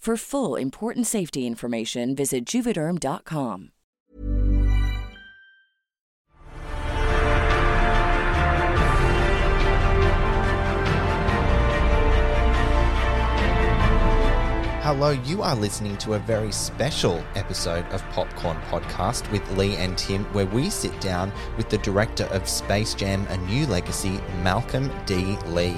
For full important safety information, visit juvederm.com. Hello, you are listening to a very special episode of Popcorn Podcast with Lee and Tim, where we sit down with the director of Space Jam A New Legacy, Malcolm D. Lee.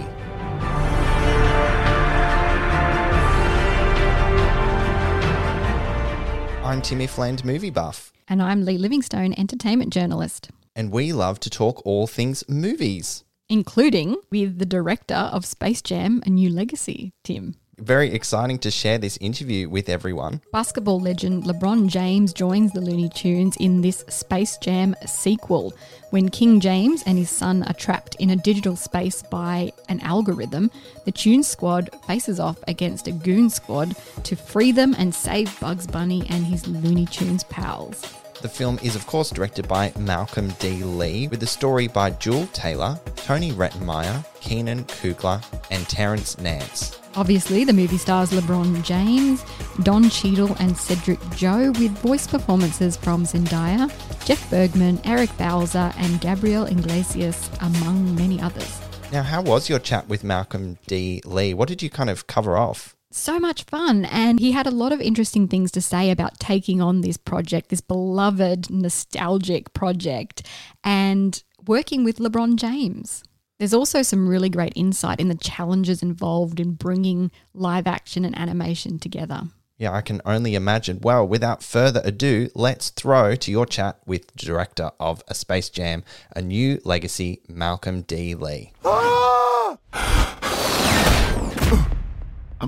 I'm Timmy Fland, movie buff, And I'm Lee Livingstone, entertainment journalist, and we love to talk all things movies. including with the director of Space Jam A New Legacy, Tim. Very exciting to share this interview with everyone. Basketball legend LeBron James joins the Looney Tunes in this Space Jam sequel. When King James and his son are trapped in a digital space by an algorithm, the Tune squad faces off against a goon squad to free them and save Bugs Bunny and his Looney Tunes pals. The film is, of course, directed by Malcolm D. Lee, with a story by Juel Taylor, Tony Rettenmaier, Keenan Coogler, and Terence Nance. Obviously, the movie stars LeBron James, Don Cheadle, and Cedric Joe, with voice performances from Zendaya, Jeff Bergman, Eric Bauza, and Gabriel Iglesias, among many others. Now, how was your chat with Malcolm D. Lee? What did you kind of cover off? So much fun, and he had a lot of interesting things to say about taking on this project, this beloved, nostalgic project, and working with LeBron James. There's also some really great insight in the challenges involved in bringing live action and animation together. Yeah, I can only imagine. Well, without further ado, let's throw to your chat with director of A Space Jam, A New Legacy, Malcolm D. Lee. I'm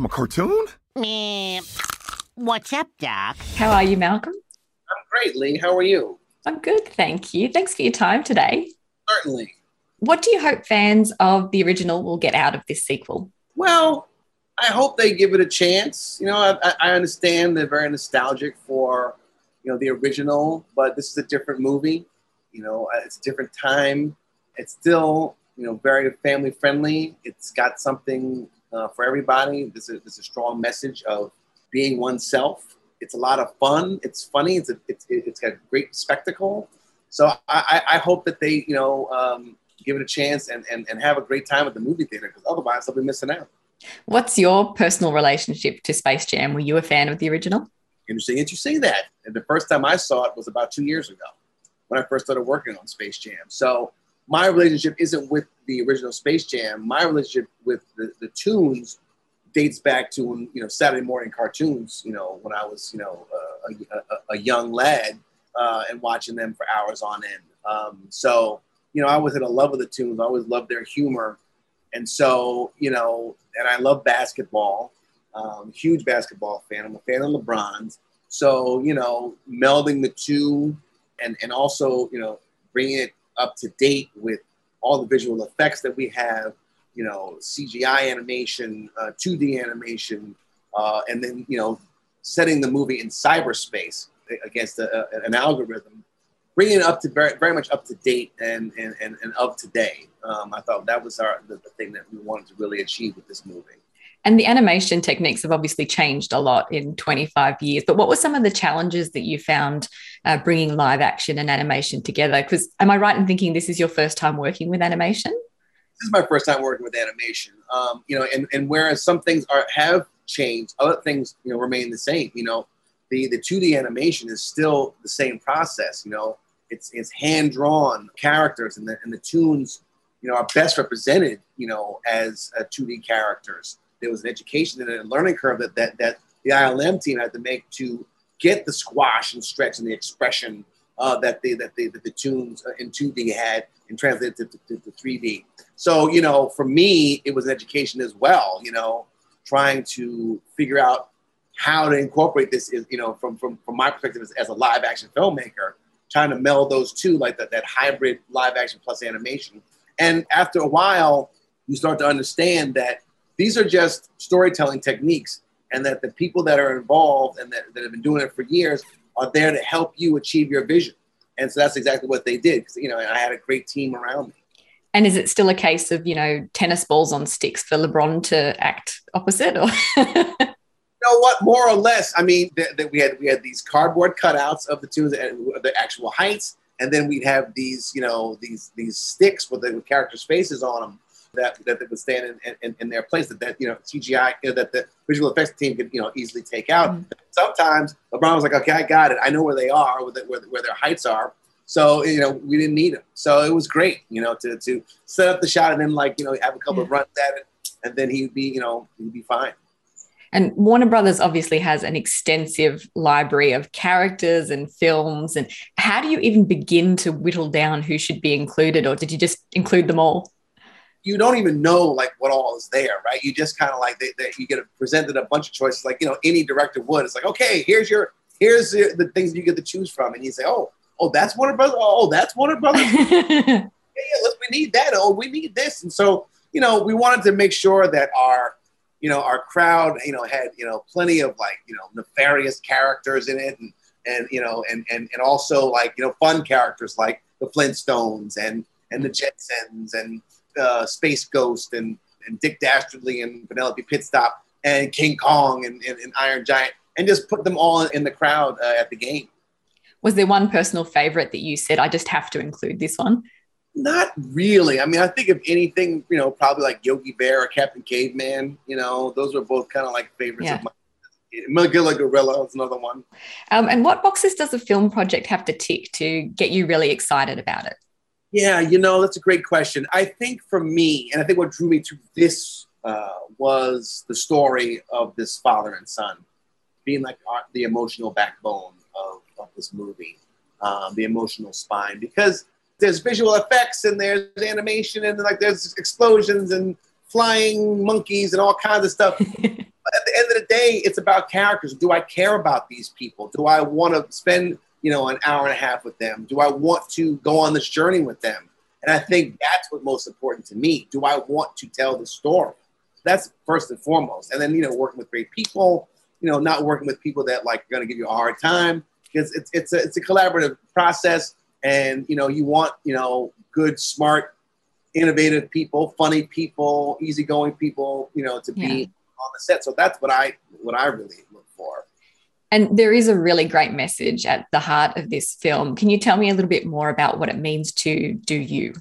a cartoon? Meh. What's up, Doc? How are you, Malcolm? I'm great, Lee. How are you? I'm good, thank you. Thanks for your time today. Certainly. What do you hope fans of the original will get out of this sequel? Well, I hope they give it a chance. You know, I, I- understand they're very nostalgic for, you know, the original, but this is a different movie. You know, uh, it's a different time. It's still, you know, very family friendly. It's got something uh, for everybody. There's a, there's a strong message of being oneself. It's a lot of fun. It's funny. It's a, it's it's got great spectacle. So I, I I hope that they, you know, um, give it a chance and, and, and have a great time at the movie theater because otherwise they'll be missing out. What's your personal relationship to Space Jam? Were you a fan of the original? Interesting that you say that. And the first time I saw it was about two years ago when I first started working on Space Jam. So my relationship isn't with the original Space Jam, my relationship with the, the tunes dates back to when you know Saturday morning cartoons. You know, when I was you know uh, a, a, a, young lad uh, and watching them for hours on end. Um, so you know, I was in a love of the tunes. I always loved their humor, and so you know, and I love basketball. Um, huge basketball fan. I'm a fan of LeBron's. So you know, melding the two, and and also you know, bringing it up to date with all the visual effects that we have, you know, CGI animation, uh, 2D animation, uh, and then, you know, setting the movie in cyberspace against a, a, an algorithm, bringing it up to very, very much up to date and, and, and, and of today. Um, I thought that was our, the, the thing that we wanted to really achieve with this movie. And the animation techniques have obviously changed a lot in 25 years. But what were some of the challenges that you found uh, bringing live action and animation together? Because am I right in thinking this is your first time working with animation? This is my first time working with animation. Um, you know, and, and whereas some things are have changed, other things you know remain the same. You know, the the 2D animation is still the same process. You know, it's it's hand drawn characters, and the and the tunes, you know, are best represented. You know, as uh, 2D characters there was an education and a learning curve that, that, that the ILM team had to make to get the squash and stretch and the expression uh, that, they, that, they, that the tunes uh, in 2D had and translated to, to, to 3D. So, you know, for me, it was an education as well, you know, trying to figure out how to incorporate this, is, you know, from, from, from my perspective as, as a live action filmmaker, trying to meld those two, like that, that hybrid live action plus animation. And after a while, you start to understand that these are just storytelling techniques, and that the people that are involved and that, that have been doing it for years are there to help you achieve your vision. And so that's exactly what they did. You know, I had a great team around me. And is it still a case of you know tennis balls on sticks for LeBron to act opposite, or? you know what? More or less. I mean, that we had we had these cardboard cutouts of the tunes, and the actual heights, and then we'd have these, you know, these these sticks with the with characters' faces on them that that would stand in, in, in, their place that, that you know CGI you know, that the visual effects team could you know easily take out. Mm-hmm. Sometimes LeBron was like, okay, I got it. I know where they are, where, the, where, where their heights are. So you know we didn't need them. So it was great, you know, to to set up the shot and then like you know have a couple of runs at it, and then he'd be you know he'd be fine. And Warner Brothers obviously has an extensive library of characters and films. And how do you even begin to whittle down who should be included, or did you just include them all? you don't even know like what all is there, right? You just kind of like they, they, you get presented a bunch of choices, like you know any director would. It's like okay, here's your here's the, the things you get to choose from, and you say, oh, oh, that's Warner Brothers. Oh, oh, that's Warner Brothers. yeah, yeah, let's, we need that. Oh, we need this, and so you know we wanted to make sure that our you know our crowd you know had you know plenty of like you know nefarious characters in it, and and you know and and and also like you know fun characters like the Flintstones and and the Jetsons and uh, Space Ghost and, and Dick Dastardly and Penelope Pitstop and King Kong and, and, and, Iron Giant and just put them all in the crowd uh, at the game. Was there one personal favorite that you said, I just have to include this one? Not really. I mean, I think of anything, you know, probably like Yogi Bear or Captain Caveman, you know, those were both kind of like favorites yeah. of mine. Magilla Gorilla is another one. Um, and what boxes does a film project have to tick to get you really excited about it? Yeah, you know, that's a great question. I think for me, and I think what drew me to this uh, was the story of this father and son being like the emotional backbone of, of this movie, um, the emotional spine, because there's visual effects and there's animation and like there's explosions and flying monkeys and all kinds of stuff. but at the end of the day, it's about characters. Do I care about these people? Do I want to spend you know, an hour and a half with them? Do I want to go on this journey with them? And I think that's what's most important to me. Do I want to tell the story? That's first and foremost. And then, you know, working with great people, you know, not working with people that like are going to give you a hard time because it's, it's, a, it's a collaborative process. And, you know, you want, you know, good, smart, innovative people, funny people, easygoing people, you know, to be yeah. on the set. So that's what I, what I really look for. And there is a really great message at the heart of this film. Can you tell me a little bit more about what it means to do you?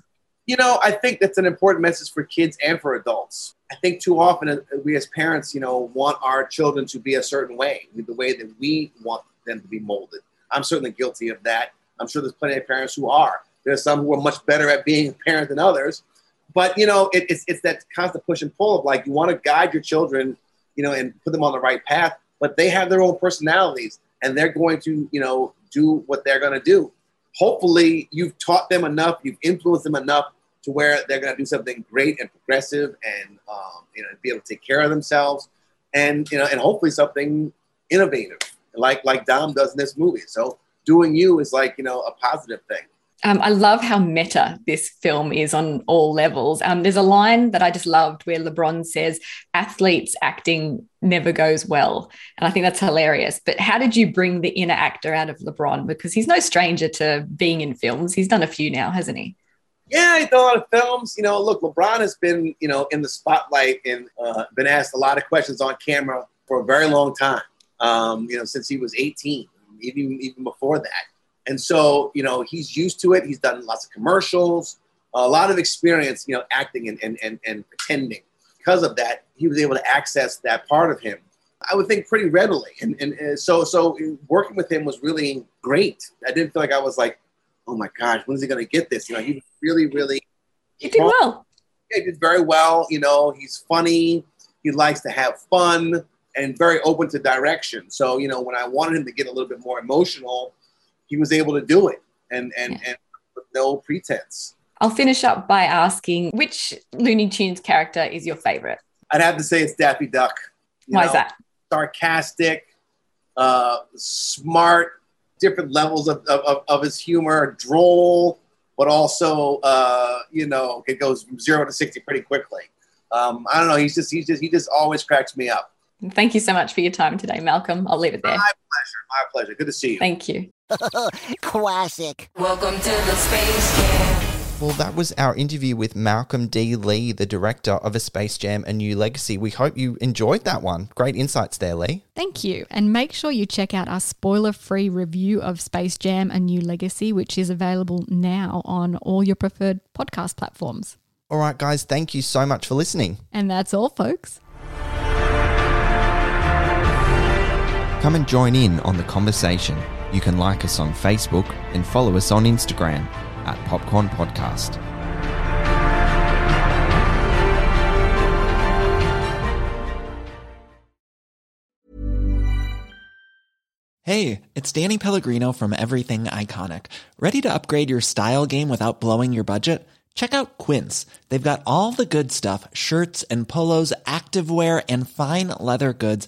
You know, I think that's an important message for kids and for adults. I think too often uh, we as parents, you know, want our children to be a certain way, the way that we want them to be molded. I'm certainly guilty of that. I'm sure there's plenty of parents who are. There's some who are much better at being a parent than others. but you know, it, it's it's that constant push and pull of like you want to guide your children, you know, and put them on the right path, but they have their own personalities and they're going to, you know, do what they're going to do. Hopefully, you've taught them enough, you've influenced them enough to where they're going to do something great and progressive, and um, you know, be able to take care of themselves, and you know, and hopefully something innovative, like like Dom does in this movie. So, doing you is like you know a positive thing. Um, I love how meta this film is on all levels. Um, there's a line that I just loved where LeBron says, athletes acting never goes well. And I think that's hilarious. But how did you bring the inner actor out of LeBron? Because he's no stranger to being in films. He's done a few now, hasn't he? Yeah, he's done a lot of films. You know, look, LeBron has been, you know, in the spotlight and uh, been asked a lot of questions on camera for a very long time. Um, you know, since he was 18, even even before that. And so, you know, he's used to it. He's done lots of commercials, a lot of experience, you know, acting and, and, and, and pretending. Because of that, he was able to access that part of him. I would think pretty readily. And, and, and so, so working with him was really great. I didn't feel like I was like, oh my gosh, when is he going to get this? You know, he was really, really. He did well. Yeah, he did very well. You know, he's funny. He likes to have fun and very open to direction. So, you know, when I wanted him to get a little bit more emotional, he was able to do it and and, yeah. and with no pretense. I'll finish up by asking which Looney Tunes character is your favorite? I'd have to say it's Daffy Duck. Why know, is that? Sarcastic, uh, smart, different levels of, of, of his humor, droll, but also, uh, you know, it goes from zero to 60 pretty quickly. Um, I don't know. He's just, he's just, he just always cracks me up. Thank you so much for your time today, Malcolm. I'll leave it there. My pleasure. My pleasure. Good to see you. Thank you. Classic. Welcome to the Space Jam. Well, that was our interview with Malcolm D. Lee, the director of A Space Jam A New Legacy. We hope you enjoyed that one. Great insights there, Lee. Thank you. And make sure you check out our spoiler free review of Space Jam A New Legacy, which is available now on all your preferred podcast platforms. All right, guys, thank you so much for listening. And that's all, folks. Come and join in on the conversation. You can like us on Facebook and follow us on Instagram at Popcorn Podcast. Hey, it's Danny Pellegrino from Everything Iconic. Ready to upgrade your style game without blowing your budget? Check out Quince. They've got all the good stuff shirts and polos, activewear, and fine leather goods